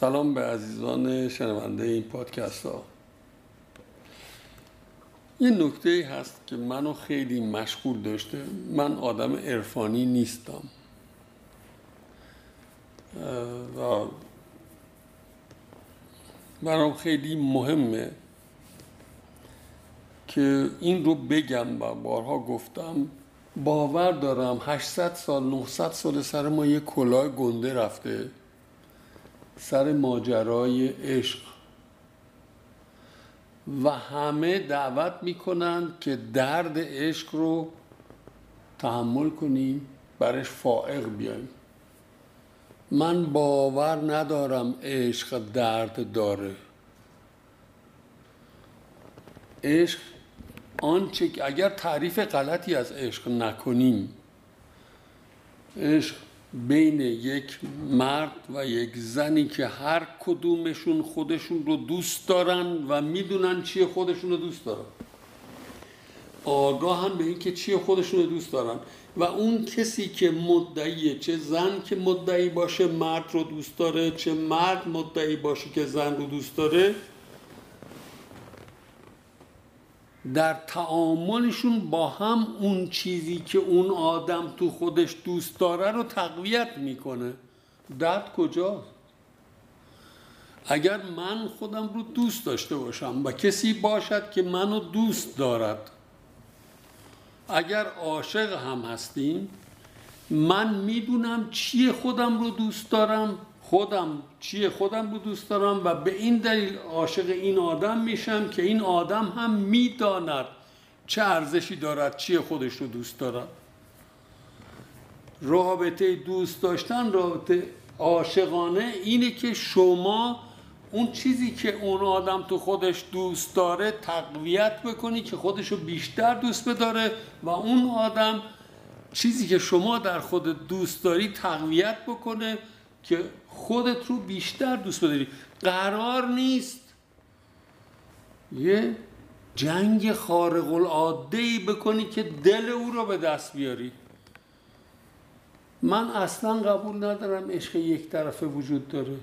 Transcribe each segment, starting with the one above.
سلام به عزیزان شنونده این پادکست ها. یه نکته هست که منو خیلی مشغول داشته. من آدم عرفانی نیستم. و برام خیلی مهمه که این رو بگم و بارها گفتم. باور دارم 800 سال 900 سال سر ما یه کلاه گنده رفته. سر ماجرای عشق. و همه دعوت می‌کنند که درد عشق رو تحمل کنیم برش فائق بیایم. من باور ندارم عشق درد داره. عشق آنچه اگر تعریف غلطی از عشق نکنیم عشق بین یک مرد و یک زنی که هر کدومشون خودشون رو دوست دارن و می‌دونن چیه خودشون رو دوست دارن. آگاه هم به اینکه چیه خودشون رو دوست دارن. و اون کسی که مدعیه چه زن که مدعی باشه مرد رو دوست داره چه مرد مدعی باشه که زن رو دوست داره در تعاملشون با هم اون چیزی که اون آدم تو خودش دوست داره رو تقویت می‌کنه. درد کجاست؟ اگر من خودم رو دوست داشته باشم و کسی باشد که منو دوست دارد اگر عاشق هم هستیم من می‌دونم چیه خودم رو دوست دارم؟ خودم چیه خودم رو دوست دارم و به این دلیل عاشق این آدم میشم که این آدم هم می‌داند چه ارزشی دارد چیه خودش رو دوست دارد. رابطه دوست داشتن رابطه عاشقانه اینه که شما اون چیزی که اون آدم تو خودش دوست داره تقویت بکنی که خودش رو بیشتر دوست بداره و اون آدم چیزی که شما در خود دوست داری تقویت بکنه که خودت رو بیشتر دوست بداری. قرار نیست یه جنگ خارق العاده ای بکنی که دل او رو به دست بیاری. من اصلا قبول ندارم عشق یک طرفه وجود داره.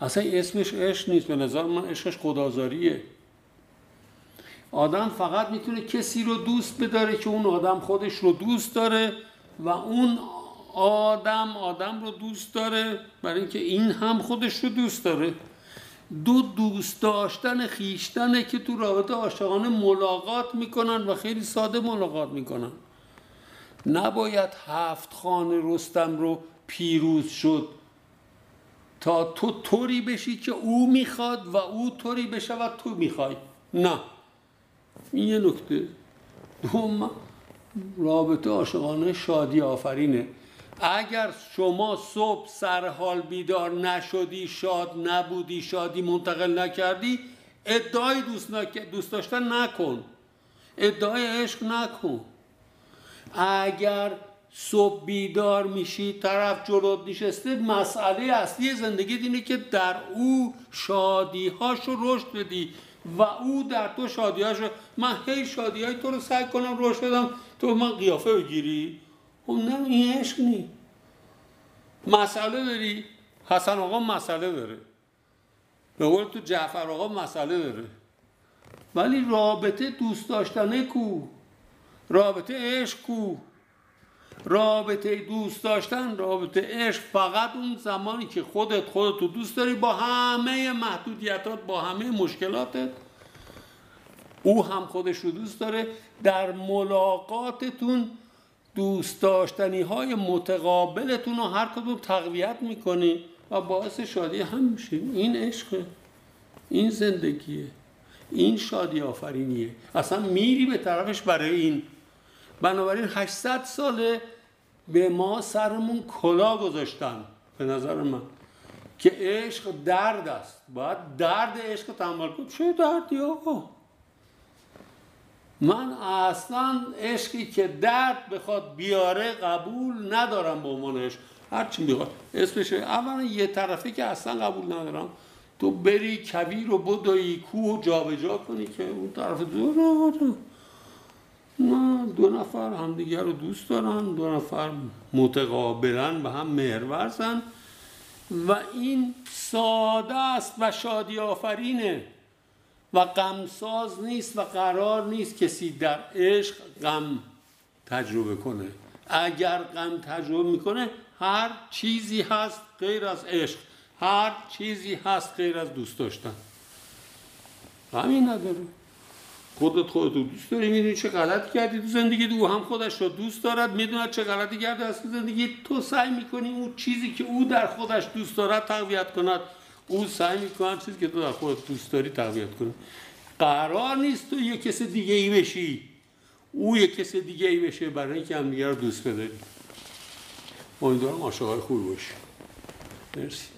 اصلا اسمش عشق نیست به نظر من عشقش خدازاریه آدم فقط می‌تونه کسی رو دوست بداره که اون آدم خودش رو دوست داره و اون آدم آدم رو دوست داره برای اینکه این هم خودش رو دوست داره. دو دوست داشتن خیشتنه که تو رابطه عاشقانه ملاقات می‌کنن و خیلی ساده ملاقات می‌کنن. نباید هفت خانه رستم رو پیروز شد. تا تو طوری بشی که او می‌خواد و او طوری بشه و تو می‌خوای. نه. این یه نکته. دوم رابطه عاشقانه شادی آفرینه. اگر شما صبح سرحال بیدار نشدی شاد نبودی شادی منتقل نکردی ادعای دوست, دوست داشتن نکن. ادعای عشق نکن. اگر صبح بیدار میشی طرف جلوت نشسته مسئله اصلی زندگی اینه که در او شادیهاشو رشد بدی و او در تو شادیهاشو من هی شادیهای تو رو سعی کنم رشد بدم. تو من قیافه بگیری. خب نه این عشق نی مسئله داری؟ حسن آقا مسئله داره. به قول تو جعفر آقا مسئله داره. ولی رابطه دوست داشتنه کو. رابطه عشق کو. رابطه دوست داشتن رابطه عشق فقط اون زمانی که خودت خودت رو دوست داری با همه محدودیتات با همه مشکلاتت او هم خودش رو دوست داره. در ملاقاتتون دوست داشتنی های متقابلتون رو هر کدوم تقویت می‌کنی و باعث شادی هم میشین این عشقه این زندگیه. این شادی آفرینیه. اصلا میری به طرفش برای این. بنابراین 800 ساله به ما سرمون کلا گذاشتن به نظر من که عشق درد است. باید درد عشق تحمل کنیم. چه دردی آقا؟ من اصلا عشقی که درد بخواد بیاره قبول ندارم به عنوان عشق هرچی می‌خواد. اسمش اولا یه طرفه که اصلا قبول ندارم. تو بری کویر رو بدوی کوه جابجا کنی که اون طرف دور نه دو نفر همدیگر رو دوست دارن. دو نفر متقابلا به هم مهرورزن. و این ساده است و شادی آفرینه. و غمساز نیست و قرار نیست کسی در عشق غم تجربه کنه. اگر غم تجربه می‌کنه هر چیزی هست غیر از عشق. هر چیزی هست غیر از دوست داشتن. همین نداره. خودت خودت دوست داری می‌دونی چه غلطی کردی تو زندگی او هم خودش رو دوست دارد می‌دوند چه غلطی کرده از تو زندگی تو سعی می‌کنی اون چیزی که او در خودش دوست دارد تقویت کند. او سعی می‌کنه چیزی که تو در خودت دوست داری تقویت کنه قرار نیست تو یه کس دیگه ای بشی. او یه کس دیگه ای بشه برای اینکه هم دیگه رو دوست بداری. امیدوارم عاشقای خوبی باشی. مرسی.